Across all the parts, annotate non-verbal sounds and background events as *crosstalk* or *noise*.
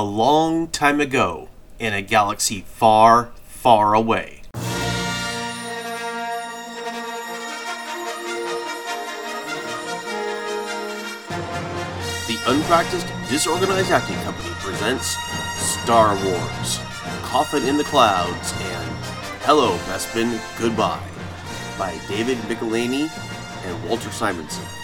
A long time ago, in a galaxy far, far away. The Unpracticed Disorganized Acting Company presents Star Wars, Coffin in the Clouds, and Hello, Bespin, Goodbye by David Michelinie and Walter Simonson.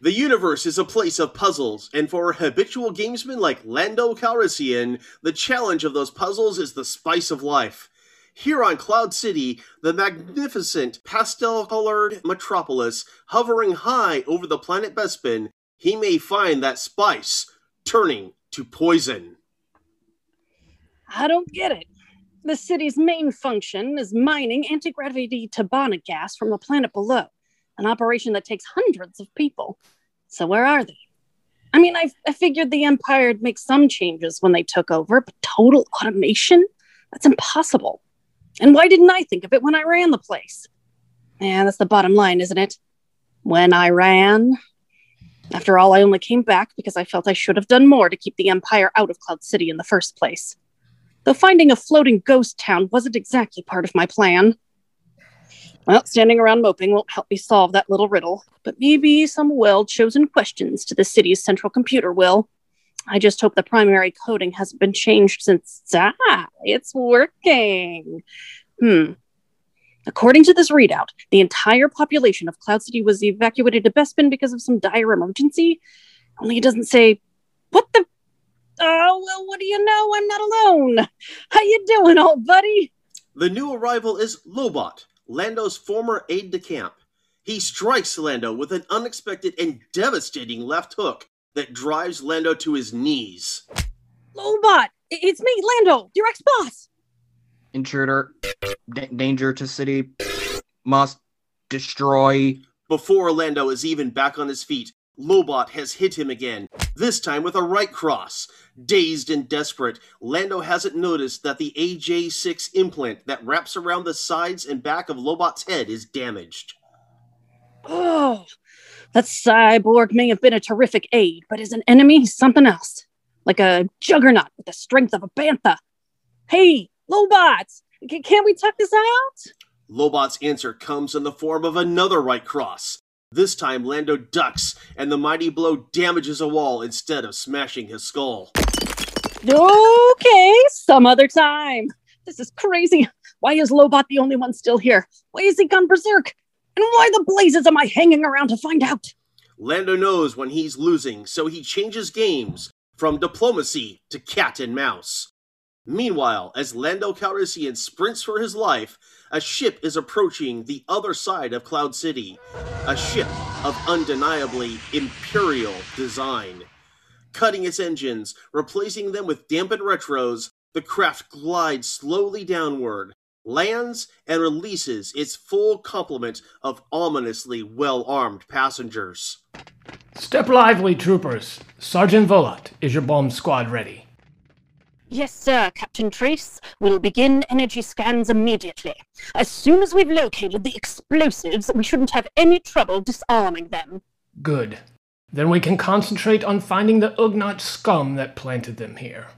The universe is a place of puzzles, and for a habitual gamesmen like Lando Calrissian, the challenge of those puzzles is the spice of life. Here on Cloud City, the magnificent pastel colored metropolis hovering high over the planet Bespin, he may find that spice turning to poison. I don't get it. The city's main function is mining anti gravity Tibanna gas from the planet below, an operation that takes hundreds of people. So, where are they? I mean, I, I figured the Empire would make some changes when they took over, but total automation? That's impossible. And why didn't I think of it when I ran the place? Yeah, that's the bottom line, isn't it? When I ran. After all, I only came back because I felt I should have done more to keep the Empire out of Cloud City in the first place. Though finding a floating ghost town wasn't exactly part of my plan. Well, standing around moping won't help me solve that little riddle, but maybe some well chosen questions to the city's central computer will. I just hope the primary coding hasn't been changed since. Ah, it's working. Hmm. According to this readout, the entire population of Cloud City was evacuated to Bespin because of some dire emergency. Only it doesn't say what the. Oh well, what do you know? I'm not alone. How you doing, old buddy? The new arrival is Lobot, Lando's former aide de camp. He strikes Lando with an unexpected and devastating left hook that drives Lando to his knees. Lobot, it's me, Lando, your ex-boss. Intruder, da- danger to city, must destroy. Before Lando is even back on his feet, Lobot has hit him again, this time with a right cross. Dazed and desperate, Lando hasn't noticed that the AJ6 implant that wraps around the sides and back of Lobot's head is damaged. Oh, that cyborg may have been a terrific aid, but as an enemy, he's something else. Like a juggernaut with the strength of a bantha. Hey, Lobot, can't we tuck this out? Lobot's answer comes in the form of another right cross. This time, Lando ducks, and the mighty blow damages a wall instead of smashing his skull. Okay, some other time. This is crazy. Why is Lobot the only one still here? Why is he gone berserk? And why the blazes am I hanging around to find out? Lando knows when he's losing, so he changes games from diplomacy to cat and mouse. Meanwhile, as Lando Calrissian sprints for his life, a ship is approaching the other side of Cloud City. A ship of undeniably imperial design. Cutting its engines, replacing them with dampened retros, the craft glides slowly downward, lands, and releases its full complement of ominously well armed passengers. Step lively, troopers. Sergeant Volat, is your bomb squad ready? Yes, sir, Captain Trace. We'll begin energy scans immediately. As soon as we've located the explosives, we shouldn't have any trouble disarming them. Good. Then we can concentrate on finding the Ugnaught scum that planted them here.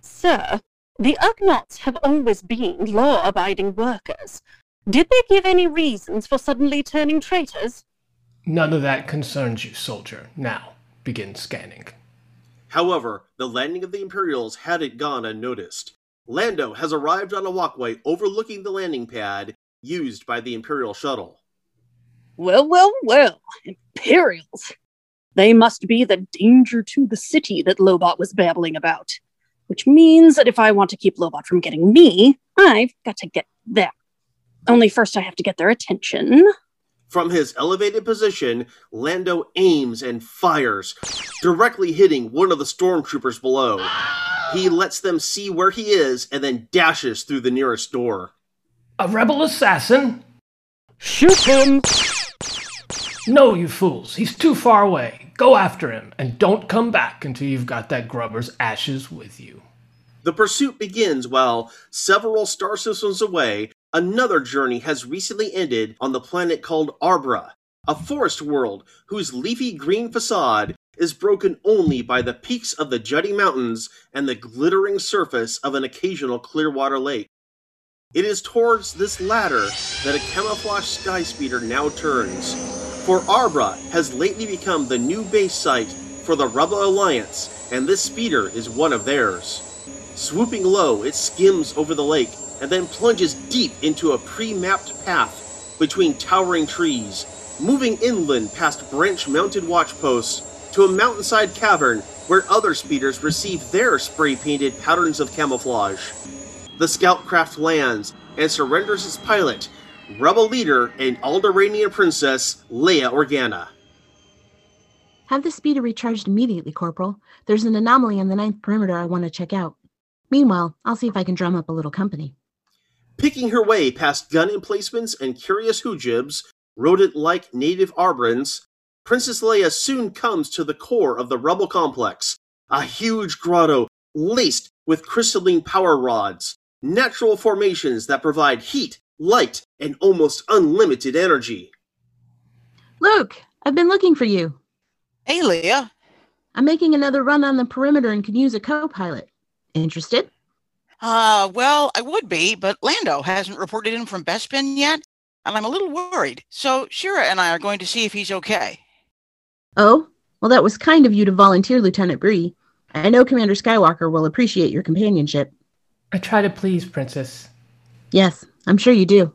Sir, the Ugnaughts have always been law abiding workers. Did they give any reasons for suddenly turning traitors? None of that concerns you, soldier. Now, begin scanning. However, the landing of the Imperials hadn't gone unnoticed. Lando has arrived on a walkway overlooking the landing pad used by the Imperial shuttle. Well, well, well, Imperials. They must be the danger to the city that Lobot was babbling about. Which means that if I want to keep Lobot from getting me, I've got to get them. Only first I have to get their attention. From his elevated position, Lando aims and fires, directly hitting one of the stormtroopers below. He lets them see where he is and then dashes through the nearest door. A rebel assassin? Shoot him! No, you fools. He's too far away. Go after him, and don't come back until you've got that grubber's ashes with you. The pursuit begins while, several star systems away, another journey has recently ended on the planet called Arbra. a forest world whose leafy green facade is broken only by the peaks of the jutting mountains and the glittering surface of an occasional clear water lake. It is towards this latter that a camouflage sky speeder now turns, for Arbra has lately become the new base site for the Rebel Alliance, and this speeder is one of theirs. Swooping low, it skims over the lake and then plunges deep into a pre mapped path between towering trees, moving inland past branch mounted watchposts to a mountainside cavern where other speeders receive their spray painted patterns of camouflage. The scout craft lands and surrenders its pilot, rebel leader and Alderaanian princess Leia Organa. Have the speeder recharged immediately, Corporal. There's an anomaly on the ninth perimeter I want to check out. Meanwhile, I'll see if I can drum up a little company. Picking her way past gun emplacements and curious hoojibs, rodent like native arbrans, Princess Leia soon comes to the core of the rebel complex, a huge grotto laced with crystalline power rods, natural formations that provide heat, light, and almost unlimited energy. Luke, I've been looking for you. Hey, Leia. I'm making another run on the perimeter and can use a co pilot. Interested? Uh, well, I would be, but Lando hasn't reported in from Bespin yet, and I'm a little worried. So Shira and I are going to see if he's okay. Oh, well, that was kind of you to volunteer, Lieutenant Brie. I know Commander Skywalker will appreciate your companionship. I try to please, Princess. Yes, I'm sure you do.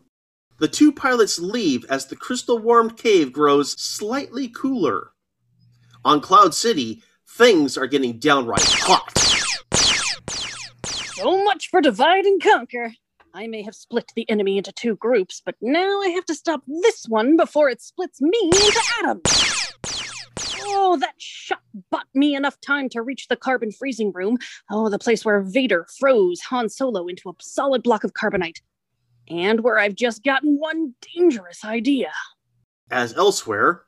The two pilots leave as the crystal warmed cave grows slightly cooler. On Cloud City, things are getting downright hot. So much for divide and conquer. I may have split the enemy into two groups, but now I have to stop this one before it splits me into atoms. Oh, that shot bought me enough time to reach the carbon freezing room. Oh, the place where Vader froze Han Solo into a solid block of carbonite. And where I've just gotten one dangerous idea. As elsewhere,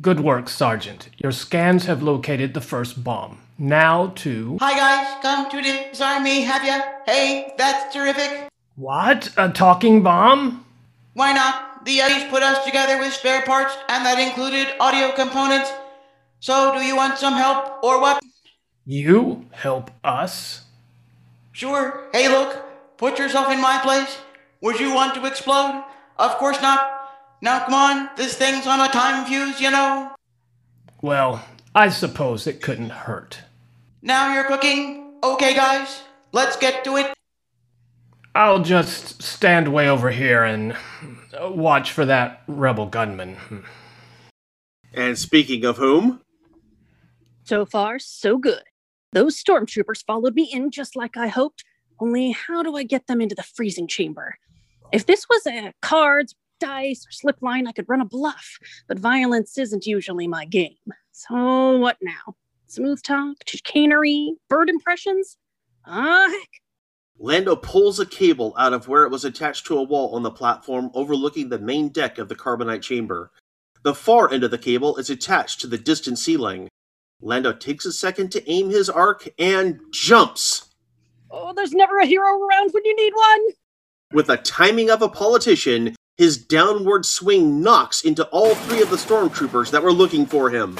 Good work, Sergeant. Your scans have located the first bomb. Now to. Hi guys, come to disarm me, have ya? Hey, that's terrific. What? A talking bomb? Why not? The Yetis put us together with spare parts, and that included audio components. So, do you want some help, or what? You help us? Sure. Hey, look, put yourself in my place. Would you want to explode? Of course not. Now, come on, this thing's on a time fuse, you know. Well, I suppose it couldn't hurt. Now you're cooking. Okay, guys, let's get to it. I'll just stand way over here and watch for that rebel gunman. and speaking of whom, So far, so good. Those stormtroopers followed me in just like I hoped. Only, how do I get them into the freezing chamber? If this was a cards, dice, or slip line, I could run a bluff, but violence isn't usually my game. So, what now? Smooth talk, chicanery, bird impressions? Ah, heck. Lando pulls a cable out of where it was attached to a wall on the platform overlooking the main deck of the carbonite chamber. The far end of the cable is attached to the distant ceiling. Lando takes a second to aim his arc and jumps. Oh, there's never a hero around when you need one. With the timing of a politician, his downward swing knocks into all three of the stormtroopers that were looking for him.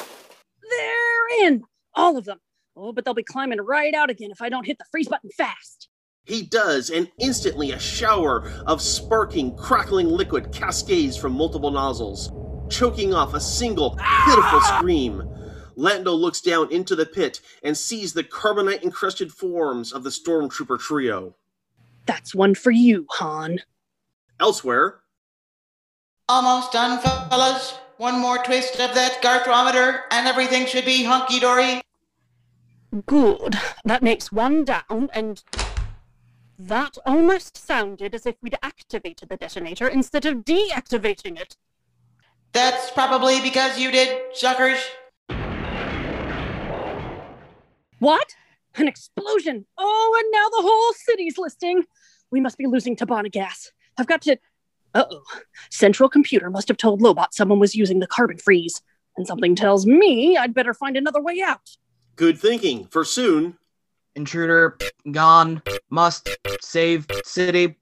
They're in. All of them. Oh, but they'll be climbing right out again if I don't hit the freeze button fast. He does, and instantly a shower of sparking, crackling liquid cascades from multiple nozzles, choking off a single pitiful ah! scream. Lando looks down into the pit and sees the carbonite encrusted forms of the stormtrooper trio. That's one for you, Han. Elsewhere, Almost done, fellas. One more twist of that garthrometer, and everything should be hunky dory. Good. That makes one down, and that almost sounded as if we'd activated the detonator instead of deactivating it. That's probably because you did, suckers. What? An explosion! Oh, and now the whole city's listing. We must be losing Tibanna gas. I've got to. Uh oh. Central Computer must have told Lobot someone was using the carbon freeze. And something tells me I'd better find another way out. Good thinking, for soon, Intruder gone. Must save city.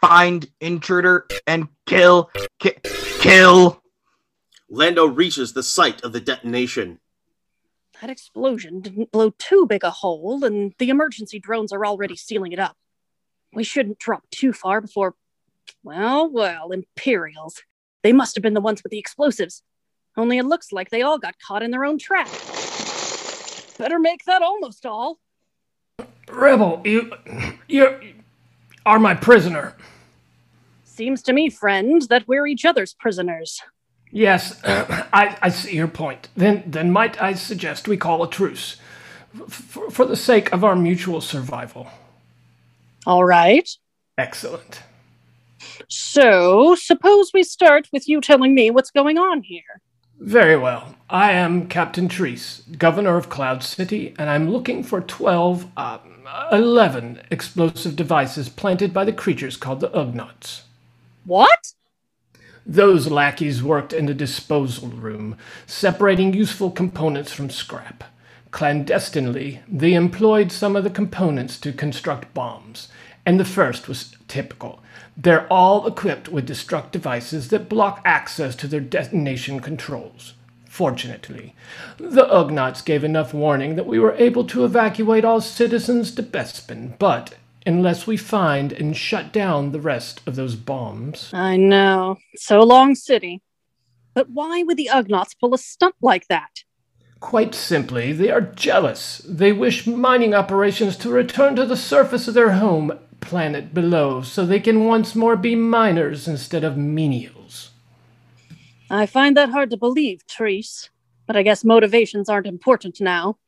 Find intruder and kill. Ki- kill. Lando reaches the site of the detonation. That explosion didn't blow too big a hole, and the emergency drones are already sealing it up. We shouldn't drop too far before. Well, well, Imperials. They must have been the ones with the explosives. Only it looks like they all got caught in their own trap. Better make that almost all. Rebel, you. You are my prisoner. Seems to me, friend, that we're each other's prisoners. Yes, *clears throat* I, I see your point. Then, then might I suggest we call a truce, for, for the sake of our mutual survival. All right. Excellent. So, suppose we start with you telling me what's going on here. Very well. I am Captain Treese, governor of Cloud City, and I'm looking for 12, uh, 11 explosive devices planted by the creatures called the Ugnaughts. What? Those lackeys worked in the disposal room, separating useful components from scrap. Clandestinely, they employed some of the components to construct bombs, and the first was typical. They're all equipped with destruct devices that block access to their detonation controls. Fortunately, the Ugnaughts gave enough warning that we were able to evacuate all citizens to Bespin, but unless we find and shut down the rest of those bombs. I know. So long, City. But why would the Ugnaughts pull a stunt like that? Quite simply, they are jealous. They wish mining operations to return to the surface of their home planet below so they can once more be miners instead of menials. I find that hard to believe, Treese. But I guess motivations aren't important now.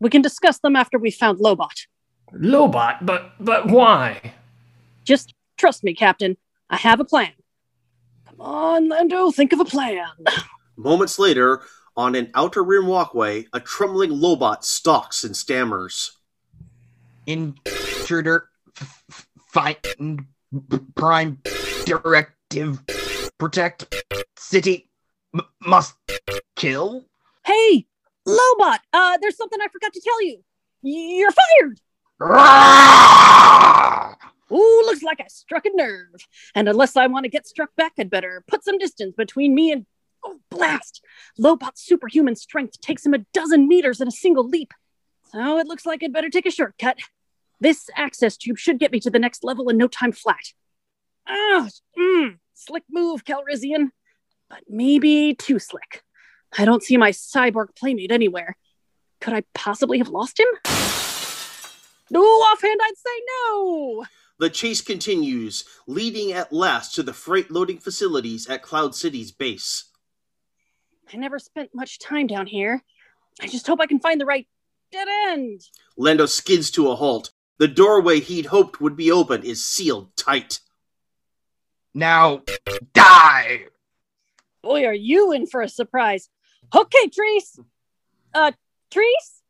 We can discuss them after we've found Lobot. Lobot? But but why? Just trust me, Captain. I have a plan. Come on, Lando, think of a plan. Moments later, on an outer rim walkway, a trembling Lobot stalks and stammers. Intruder, f- f- find prime directive, protect city, m- must kill. Hey, Lobot, uh, there's something I forgot to tell you. You're fired! *laughs* Ooh, looks like I struck a nerve. And unless I want to get struck back, I'd better put some distance between me and. Oh, blast! Lobot's superhuman strength takes him a dozen meters in a single leap. So it looks like I'd better take a shortcut. This access tube should get me to the next level in no time flat. Ah, mm, slick move, Calrissian. But maybe too slick. I don't see my cyborg playmate anywhere. Could I possibly have lost him? No, offhand, I'd say no. The chase continues, leading at last to the freight loading facilities at Cloud City's base. I never spent much time down here. I just hope I can find the right dead end. Lando skids to a halt. The doorway he'd hoped would be open is sealed tight. Now, die! Boy, are you in for a surprise. Okay, Treese. Uh, Treese?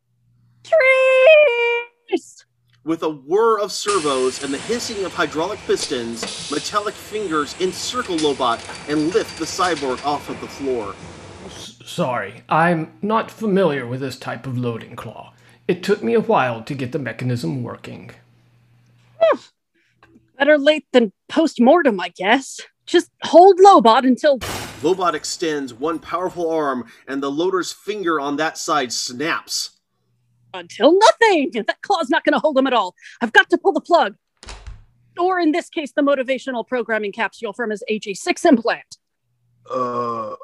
Treese! With a whir of servos and the hissing of hydraulic pistons, metallic fingers encircle Lobot and lift the cyborg off of the floor. S- sorry, I'm not familiar with this type of loading claw. It took me a while to get the mechanism working. Better late than post mortem, I guess. Just hold Lobot until. Lobot extends one powerful arm, and the loader's finger on that side snaps. Until nothing! *laughs* That claw's not going to hold him at all. I've got to pull the plug. Or in this case, the motivational programming capsule from his AJ6 implant. Uh,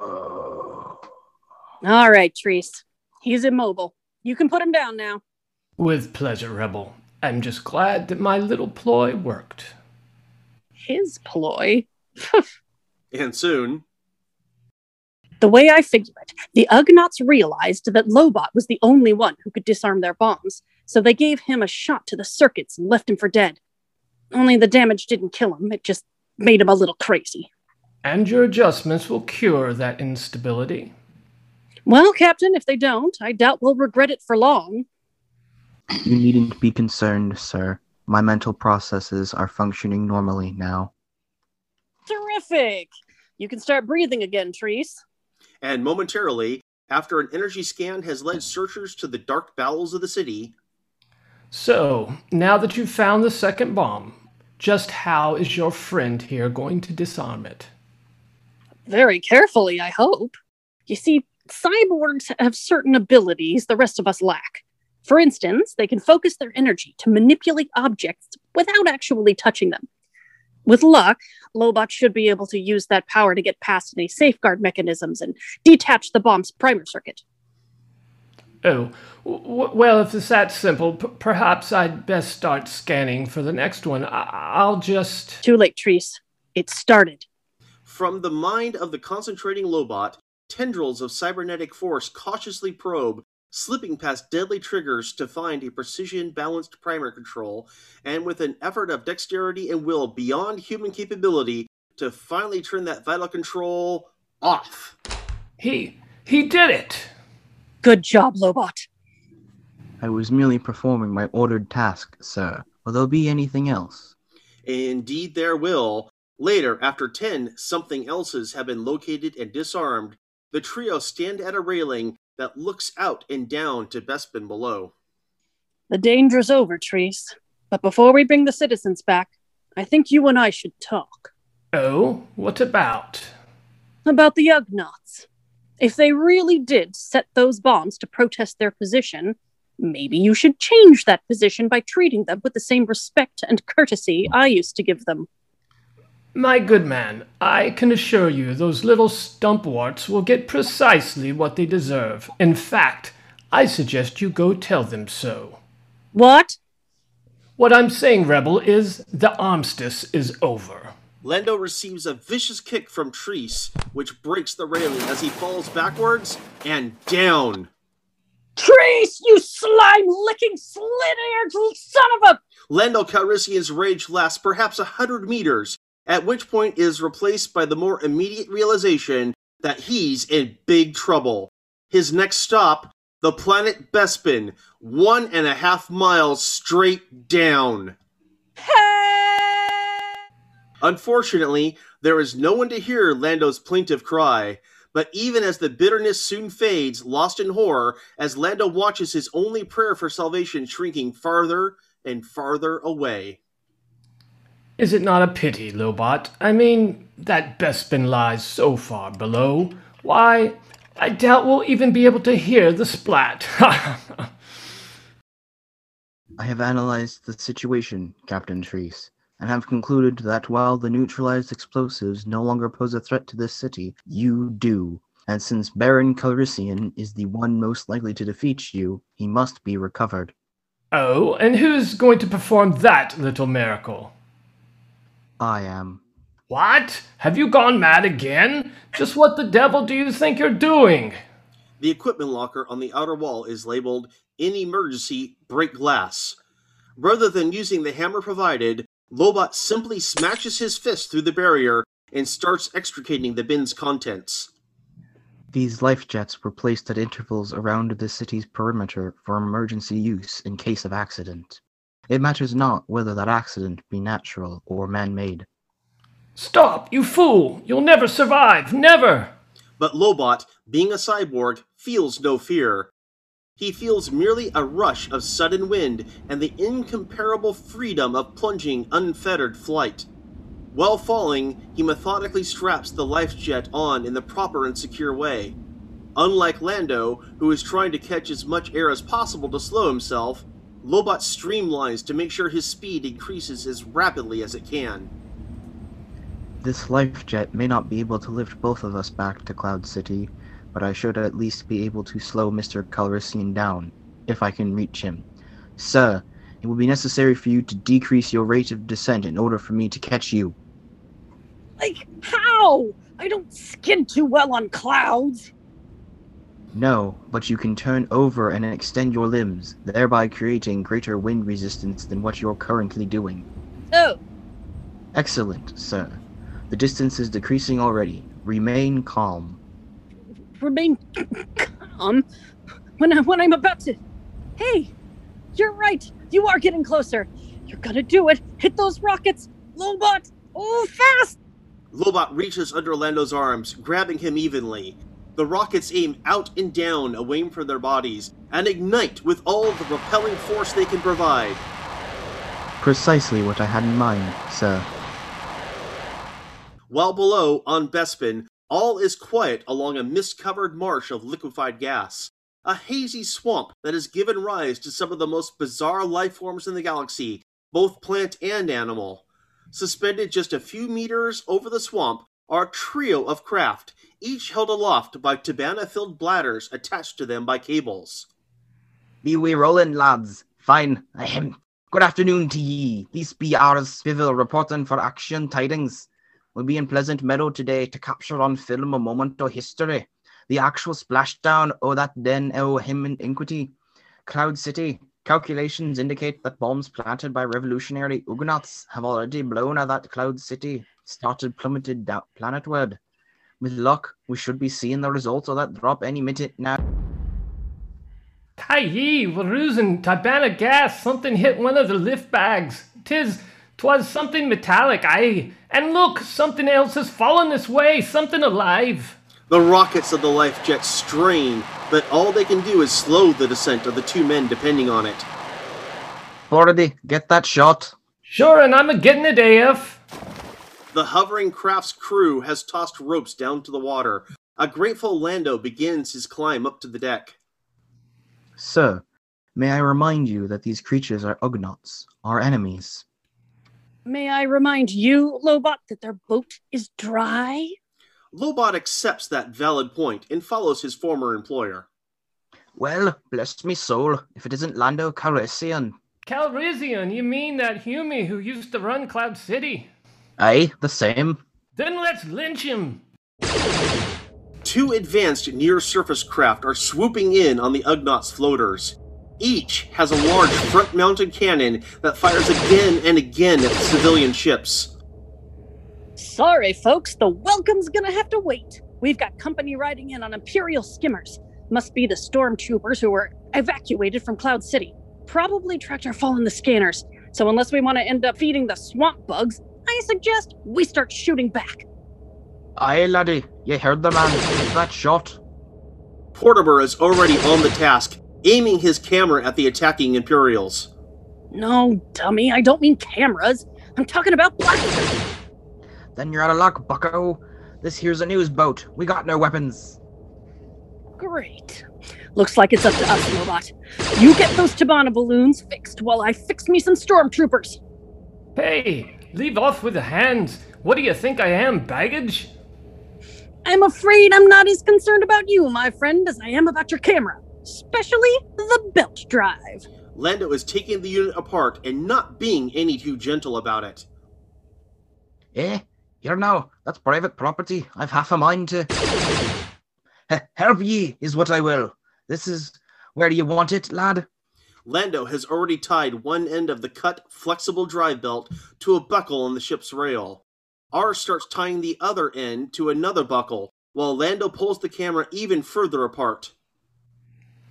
uh, All right, Treese. He's immobile. You can put him down now. With pleasure, Rebel. I'm just glad that my little ploy worked. His ploy. *laughs* And soon, The way I figure it, the Ugnaughts realized that Lobot was the only one who could disarm their bombs, so they gave him a shot to the circuits and left him for dead. Only the damage didn't kill him, it just made him a little crazy. And your adjustments will cure that instability. Well, Captain, if they don't, I doubt we'll regret it for long. You needn't be concerned, sir. My mental processes are functioning normally now. Terrific! You can start breathing again, Treese. and momentarily, after an energy scan has led searchers to the dark bowels of the city, So, now that you've found the second bomb, just how is your friend here going to disarm it? Very carefully, I hope. You see, cyborgs have certain abilities the rest of us lack. For instance, they can focus their energy to manipulate objects without actually touching them. With luck, Lobot should be able to use that power to get past any safeguard mechanisms and detach the bomb's primer circuit. Oh, w- well, if it's that simple, p- perhaps I'd best start scanning for the next one. I- I'll just. Too late, Treese. It started. From the mind of the concentrating Lobot, tendrils of cybernetic force cautiously probe, slipping past deadly triggers to find a precision balanced primer control, and with an effort of dexterity and will beyond human capability, to finally turn that vital control off. He. he did it! Good job, Lobot. I was merely performing my ordered task, sir. Will there be anything else? Indeed, there will. Later, after ten something elses have been located and disarmed, the trio stand at a railing that looks out and down to Bespin below. The danger's over, Treese. But before we bring the citizens back, I think you and I should talk. Oh, what about? About the Ugnaughts. If they really did set those bombs to protest their position, maybe you should change that position by treating them with the same respect and courtesy I used to give them. My good man, I can assure you those little stumpwarts will get precisely what they deserve. In fact, I suggest you go tell them so. What? What I'm saying, Rebel, is the armistice is over. Lando receives a vicious kick from Treese, which breaks the railing as he falls backwards and down. Treese, you slime licking slit eared son of a. Lando Calrissian's rage lasts perhaps a hundred meters, at which point is replaced by the more immediate realization that he's in big trouble. His next stop, the planet Bespin, one and a half miles straight down. Unfortunately, there is no one to hear Lando's plaintive cry, but even as the bitterness soon fades, lost in horror, as Lando watches his only prayer for salvation shrinking farther and farther away. Is it not a pity, Lobot? I mean, that Bespin lies so far below. Why, I doubt we'll even be able to hear the splat. *laughs* I have analyzed the situation, Captain Treese, and have concluded that while the neutralized explosives no longer pose a threat to this city, you do. And since Baron Calrissian is the one most likely to defeat you, he must be recovered. oh, and who's going to perform that little miracle? I am. What? Have you gone mad again? Just what the devil do you think you're doing? The equipment locker on the outer wall is labeled In Emergency Break Glass. Rather than using the hammer provided, Lobot simply smashes his fist through the barrier and starts extricating the bin's contents. These life jets were placed at intervals around the city's perimeter for emergency use in case of accident. It matters not whether that accident be natural or man made. Stop, you fool! You'll never survive! Never! But Lobot, being a cyborg, feels no fear. He feels merely a rush of sudden wind and the incomparable freedom of plunging, unfettered flight. While falling, he methodically straps the life jet on in the proper and secure way. Unlike Lando, who is trying to catch as much air as possible to slow himself, Lobot streamlines to make sure his speed increases as rapidly as it can. This life jet may not be able to lift both of us back to Cloud City, but I should at least be able to slow Mr. Calrissian down, if I can reach him. Sir, it will be necessary for you to decrease your rate of descent in order for me to catch you. Like, how? I don't skid too well on clouds. No, but you can turn over and extend your limbs, thereby creating greater wind resistance than what you're currently doing. Oh, Excellent, sir. The distance is decreasing already. Remain calm. remain calm when, I, when I'm about to. Hey, you're right. You are getting closer. You're gonna do it. Hit those rockets. Lobot, oh, fast! Lobot reaches under Lando's arms, grabbing him evenly. The rockets aim out and down away from their bodies and ignite with all the repelling force they can provide. Precisely what I had in mind, sir. While below, on Bespin, All is quiet along a mist covered marsh of liquefied gas, a hazy swamp that has given rise to some of the most bizarre life forms in the galaxy, both plant and animal. Suspended just a few meters over the swamp are a trio of craft, each held aloft by tibanna filled bladders attached to them by cables. Be we rolling, lads. Fine. Ahem. Good afternoon to ye. These be our Spivil reporting for action tidings. We'll be in Pleasant Meadow today to capture on film a moment of history. The actual splashdown o' that den o' him in Inquity. Cloud City. Calculations indicate that bombs planted by revolutionary Ugnaughts have already blown at that Cloud City, started plummeted down planetward. With luck, we should be seeing the results of that drop any minute now. Hi-yi, we're losing Tibanna gas. Something hit one of the lift bags. Tis, twas something metallic, aye. And look, something else has fallen this way. Something alive. The rockets of the life jet strain, but all they can do is slow the descent of the two men depending on it. Fordy, get that shot. Sure, and I'm a getting it, AF. The hovering craft's crew has tossed ropes down to the water. A grateful Lando begins his climb up to the deck. Sir, may I remind you that these creatures are Ugnaughts, our enemies. May I remind you, Lobot, that their boat is dry? Lobot accepts that valid point and follows his former employer. Well, bless me soul, if it isn't Lando Calrissian. Calrissian, you mean that Hume who used to run Cloud City? Aye, the same. Then let's lynch him. Two advanced near surface craft are swooping in on the Ugnaughts floaters. Each has a large front mounted cannon that fires again and again at civilian ships. Sorry, folks, the welcome's gonna have to wait. We've got company riding in on Imperial skimmers. Must be the stormtroopers who were evacuated from Cloud City. Probably tracked our fall in the scanners. So unless we want to end up feeding the swamp bugs, I suggest we start shooting back. Aye, laddie, you heard the man. That shot. Portimer is already on the task, aiming his camera at the attacking Imperials. No, dummy, I don't mean cameras. I'm talking about blasters. Then you're out of luck, bucko. This here's a news boat. We got no weapons. Great. Looks like it's up to us, Lobot. You get those Tibanna balloons fixed while I fix me some stormtroopers. Hey, leave off with the hands. What do you think I am, baggage? I'm afraid I'm not as concerned about you, my friend, as I am about your camera, especially the belt drive. Lando is taking the unit apart and not being any too gentle about it. Eh? Here now, that's private property. I've half a mind to. *laughs* Help ye is what I will. This is where do you want it, lad? Lando has already tied one end of the cut, flexible drive belt to a buckle on the ship's rail. R starts tying the other end to another buckle, while Lando pulls the camera even further apart.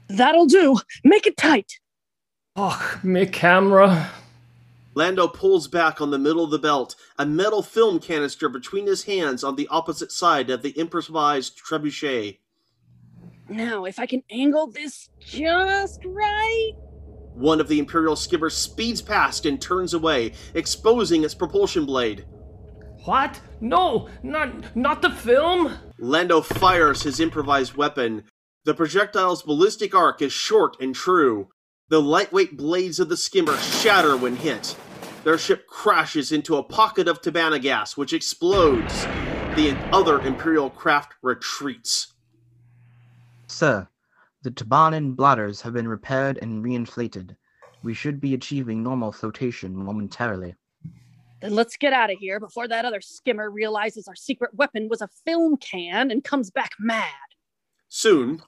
That'll do. Make it tight. Och, me camera. Lando pulls back on the middle of the belt, a metal film canister between his hands on the opposite side of the improvised trebuchet. Now, if I can angle this just right. One of the Imperial skimmers speeds past and turns away, exposing its propulsion blade. What? No, not not the film. Lando fires his improvised weapon. The projectile's ballistic arc is short and true. The lightweight blades of the skimmer shatter when hit. Their ship crashes into a pocket of Tibanna gas, which explodes. The other Imperial craft retreats. Sir, the Tabanan bladders have been repaired and reinflated. We should be achieving normal flotation momentarily. Then let's get out of here before that other skimmer realizes our secret weapon was a film can and comes back mad. Soon,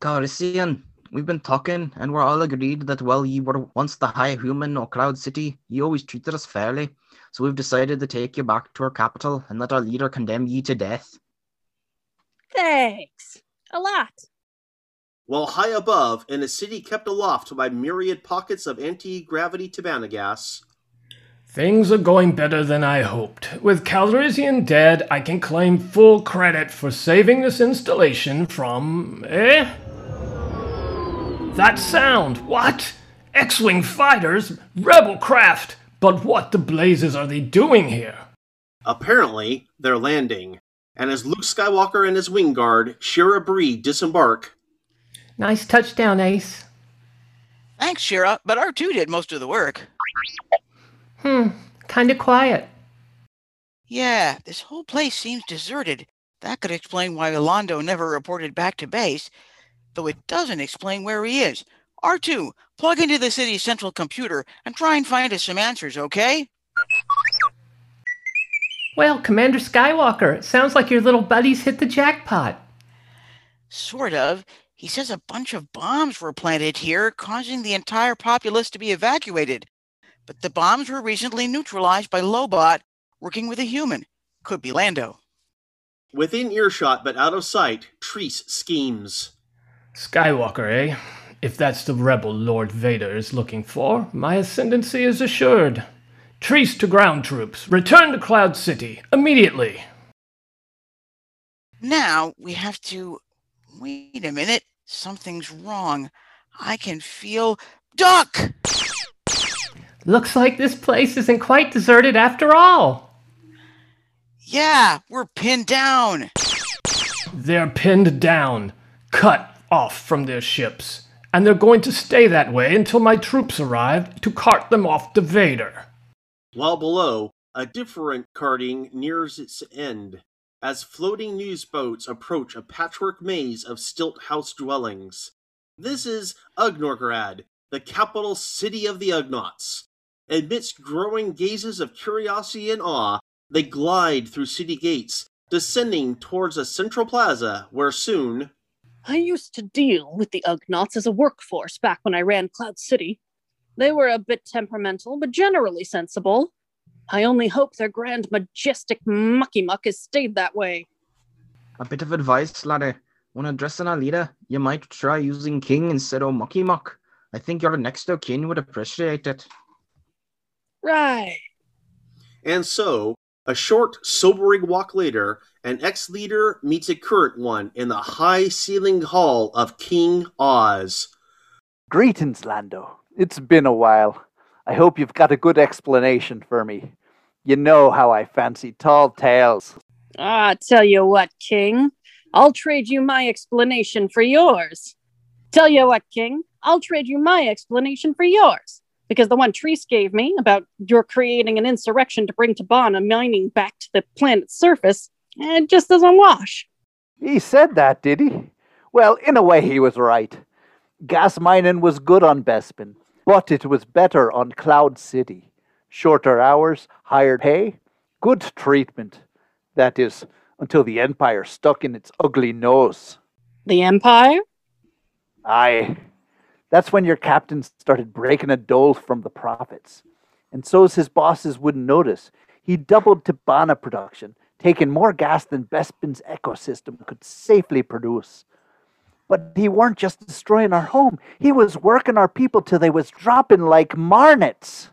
Calrissian, we've been talking, and we're all agreed that while ye were once the High Human or Cloud City, ye always treated us fairly. So we've decided to take you back to our capital and let our leader condemn ye to death. Thanks. A lot. While high above in a city kept aloft by myriad pockets of anti-gravity Tibanna gas, Things are going better than I hoped. With Calrissian dead, I can claim full credit for saving this installation from. eh? That sound! What? X Wing fighters? Rebel craft! But what the blazes are they doing here? apparently they're landing. And as Luke Skywalker and his wing guard, Shira Brie, disembark, Nice touchdown, Ace. Thanks, Shira, but R2 did most of the work. Hmm, kinda quiet. Yeah, this whole place seems deserted. That could explain why Alondo never reported back to base, though it doesn't explain where he is. R2, plug into the city's central computer and try and find us some answers, okay? Well, Commander Skywalker, it sounds like your little buddies hit the jackpot. Sort of. He says a bunch of bombs were planted here, causing the entire populace to be evacuated. But the bombs were recently neutralized by Lobot, working with a human. Could be Lando. within earshot but out of sight, Treese schemes. Skywalker, eh? If that's the rebel Lord Vader is looking for, my ascendancy is assured. Treese to ground troops. Return to Cloud City immediately. Now we have to. Wait a minute. Something's wrong. I can feel. Duck! Looks like this place isn't quite deserted after all. Yeah, we're pinned down. They're pinned down, cut off from their ships, and they're going to stay that way until my troops arrive to cart them off to Vader. While below, a different carting nears its end as floating news boats approach a patchwork maze of stilt house dwellings. This is Ugnorgrad, the capital city of the Ugnaughts. Amidst growing gazes of curiosity and awe, they glide through city gates, descending towards a central plaza where soon I used to deal with the Ugnaughts as a workforce back when I ran Cloud City. They were a bit temperamental, but generally sensible. I only hope their grand, majestic mucky muck has stayed that way. A bit of advice, laddie. Eh? When addressing a leader, you might try using king instead of mucky muck. I think your next of kin would appreciate it. Right. And so, a short, sobering walk later, an ex leader meets a current one in the high ceilinged hall of King Oz. Greetings, Lando. It's been a while. I hope you've got a good explanation for me. You know how I fancy tall tales. Ah, tell you what, King. I'll trade you my explanation for yours. Tell you what, King. I'll trade you my explanation for yours. Because the one Treese gave me about your creating an insurrection to bring Tibanna mining back to the planet's surface, it just doesn't wash. He said that, did he? Well, in a way, he was right. Gas mining was good on Bespin, but it was better on Cloud City. Shorter hours, higher pay, good treatment. That is, until the Empire stuck in its ugly nose. The Empire? Aye. That's when your captain started breaking a dole from the profits. And so's his bosses wouldn't notice. He doubled Tibanna production, taking more gas than Bespin's ecosystem could safely produce. But he weren't just destroying our home, he was working our people till they was dropping like marnets.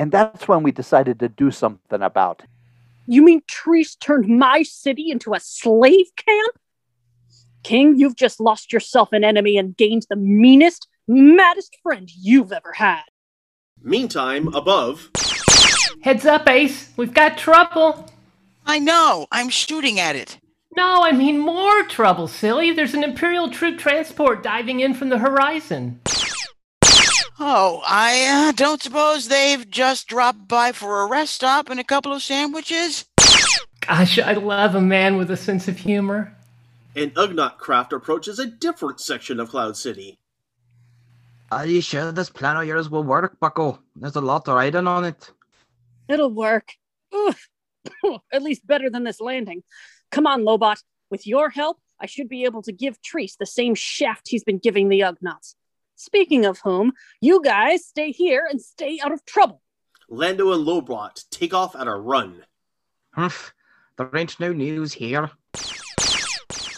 And that's when we decided to do something about it. You mean Treese turned my city into a slave camp? King, you've just lost yourself an enemy and gained the meanest, maddest friend you've ever had. Meantime, above, Heads up, Ace. We've got trouble. I know. I'm shooting at it. No, I mean more trouble, silly. There's an Imperial troop transport diving in from the horizon. Oh, I uh, don't suppose they've just dropped by for a rest stop and a couple of sandwiches? Gosh, I love a man with a sense of humor. an Ugnaught craft approaches a different section of Cloud City. Are you sure this plan of yours will work, Bucko? There's a lot riding on it. It'll work. Oof. *laughs* At least better than this landing. Come on, Lobot. With your help, I should be able to give Treese the same shaft he's been giving the Ugnaughts. Speaking of whom, you guys stay here and stay out of trouble. Lando and Lobot take off at a run. Humph, there ain't no news here.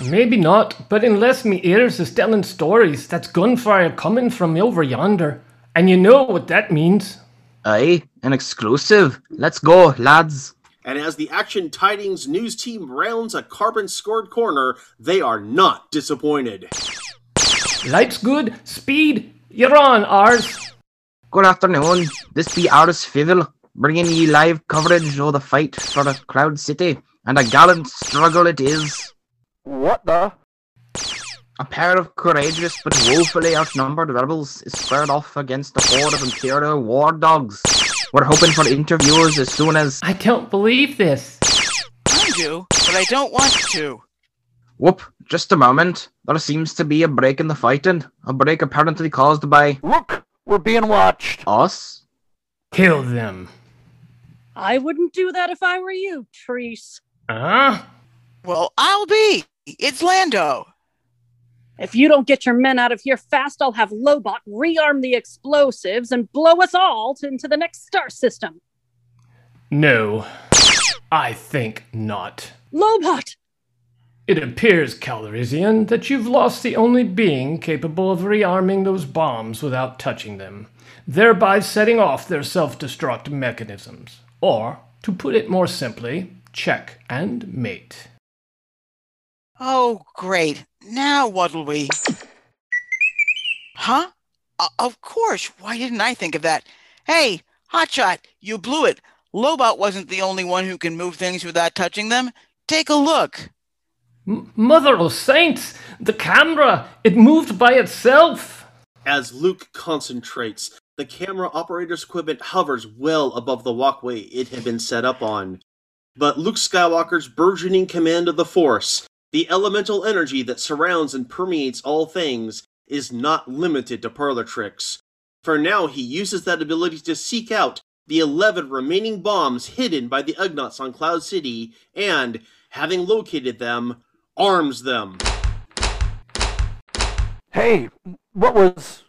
Maybe not, but unless me ears is telling stories, that's gunfire coming from over yonder. And you know what that means. Aye, an exclusive. Let's go, lads. And as the Action Tidings news team rounds a carbon scored corner, they are not disappointed. Lights good, speed, you're on, ours. Good afternoon. This be Ars Fivel, bringing ye live coverage of the fight for the Cloud City. and a gallant struggle it is. What the? A pair of courageous but woefully outnumbered rebels is squared off against a horde of Imperial war dogs. We're hoping for interviewers as soon as. I don't believe this. I do, but I don't want to. Whoop, just a moment. There seems to be a break in the fighting. A break apparently caused by. Look, we're being watched. Us? Kill them. I wouldn't do that if I were you, Treese. Huh? Well, I'll be. It's Lando. If you don't get your men out of here fast, I'll have Lobot rearm the explosives and blow us all into the next star system. No. I think not. Lobot! It appears, Calrissian, that you've lost the only being capable of rearming those bombs without touching them, thereby setting off their self destruct mechanisms. Or, to put it more simply, check and mate. Oh, great. Now what'll we. Huh? Of course. Why didn't I think of that? Hey, Hotshot, you blew it. Lobot wasn't the only one who can move things without touching them. Take a look. M- Mother of Saints! The camera! It moved by itself! As Luke concentrates, the camera operator's equipment hovers well above the walkway it had been set up on. But Luke Skywalker's burgeoning command of the Force, the elemental energy that surrounds and permeates all things, is not limited to parlor tricks. For now, he uses that ability to seek out the 11 remaining bombs hidden by the Ugnaughts on Cloud City and, having located them, arms them. Hey, what was.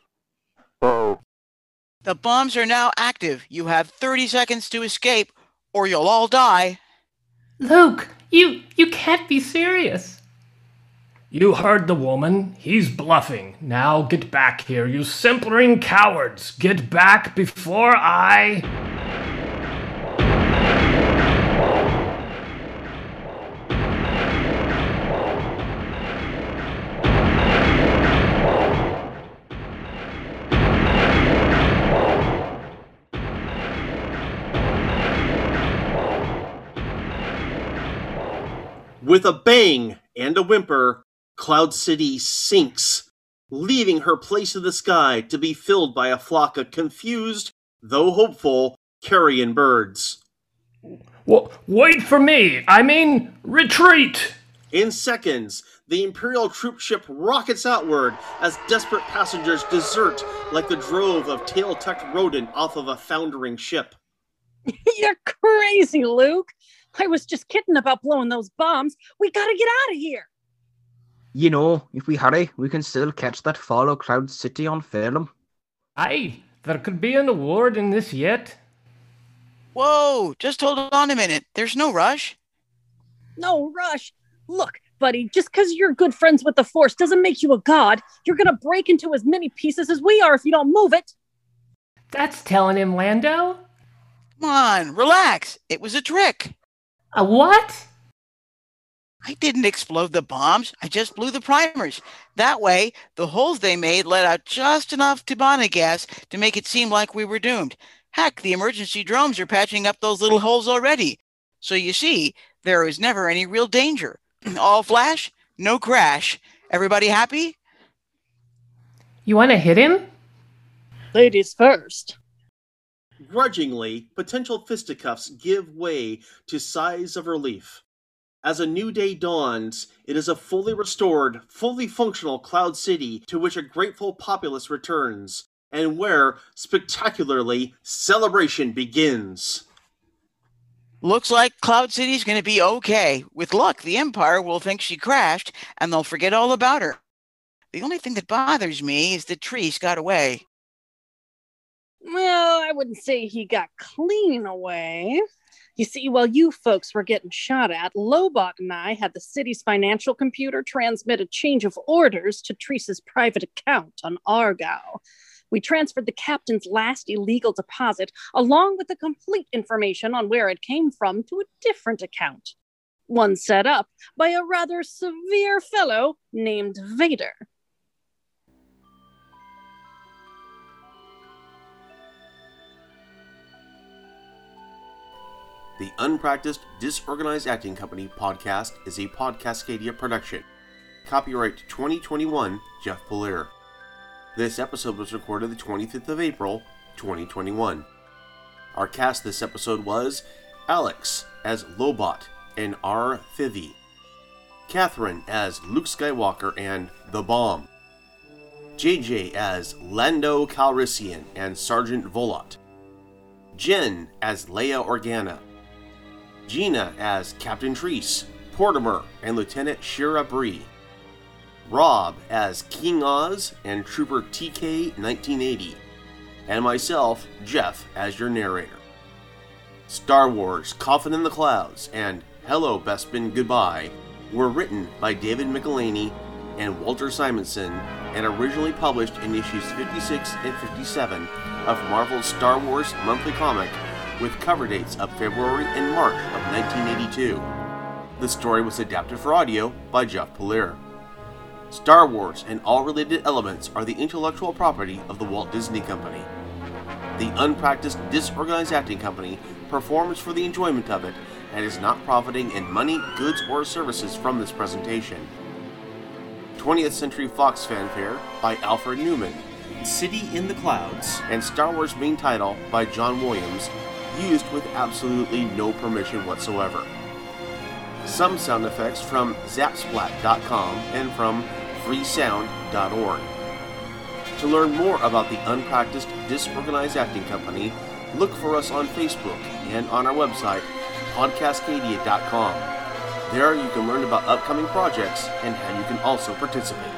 Oh. The bombs are now active. You have 30 seconds to escape, or you'll all die. Luke, you you can't be serious. You heard the woman. He's bluffing. Now get back here, you simpering cowards. Get back before I. With a bang and a whimper, Cloud City sinks, leaving her place in the sky to be filled by a flock of confused, though hopeful, carrion birds. W- wait for me! I mean, retreat! In seconds, the Imperial troop ship rockets outward as desperate passengers desert like the drove of tail tucked rodent off of a foundering ship. *laughs* You're crazy, Luke. I was just kidding about blowing those bombs. We gotta get out of here. You know, if we hurry, we can still catch that follow Cloud City on film. Aye, there could be an award in this yet. Whoa, just hold on a minute. There's no rush. No rush. Look, buddy, just because you're good friends with the Force doesn't make you a god. You're gonna break into as many pieces as we are if you don't move it. That's telling him, Lando. Come on, relax. It was a trick. A what? I didn't explode the bombs. I just blew the primers. That way, the holes they made let out just enough Tibanna gas to make it seem like we were doomed. Heck, the emergency drones are patching up those little holes already. So you see, there was never any real danger. *clears throat* All flash, no crash. Everybody happy? You want to hit him? Ladies first. Grudgingly, potential fisticuffs give way to sighs of relief. As a new day dawns, it is a fully restored, fully functional Cloud City to which a grateful populace returns, and where, spectacularly, celebration begins. Looks like Cloud City's going to be okay. With luck, the Empire will think she crashed and they'll forget all about her. The only thing that bothers me is that Treese got away. Well, I wouldn't say he got clean away. You see, while you folks were getting shot at, Lobot and I had the city's financial computer transmit a change of orders to Treese's private account on Argyle. We transferred the captain's last illegal deposit, along with the complete information on where it came from, to a different account. One set up by a rather severe fellow named Vader. The Unpracticed Disorganized Acting Company podcast is a PodCascadia production. Copyright 2021 Jeff Polier. This episode was recorded the 25th of April, 2021. Our cast this episode was Alex as Lobot and R. Thivy, Catherine as Luke Skywalker and The Bomb, JJ as Lando Calrissian and Sergeant Volot, Jen as Leia Organa, Gina as Captain Treese, Portimer and Lieutenant Shira Brie, Rob as King Oz and Trooper TK 1980, and myself, Jeff, as your narrator. Star Wars Coffin in the Clouds and Hello Bespin Goodbye were written by David Michelinie and Walter Simonson and originally published in issues 56 and 57 of Marvel's Star Wars Monthly Comic with cover dates of February and March of 1982. The story was adapted for audio by Jeff Polier. Star Wars and all related elements are the intellectual property of the Walt Disney Company. The unpracticed, disorganized acting company performs for the enjoyment of it and is not profiting in money, goods, or services from this presentation. 20th Century Fox fanfare by Alfred Newman, City in the Clouds, and Star Wars main title by John Williams, used with absolutely no permission whatsoever. Some sound effects from Zapsplat.com and from freesound.org. To learn more about the Unpracticed Disorganized Acting Company, look for us on Facebook and on our website, podcascadia.com. There you can learn about upcoming projects and how you can also participate.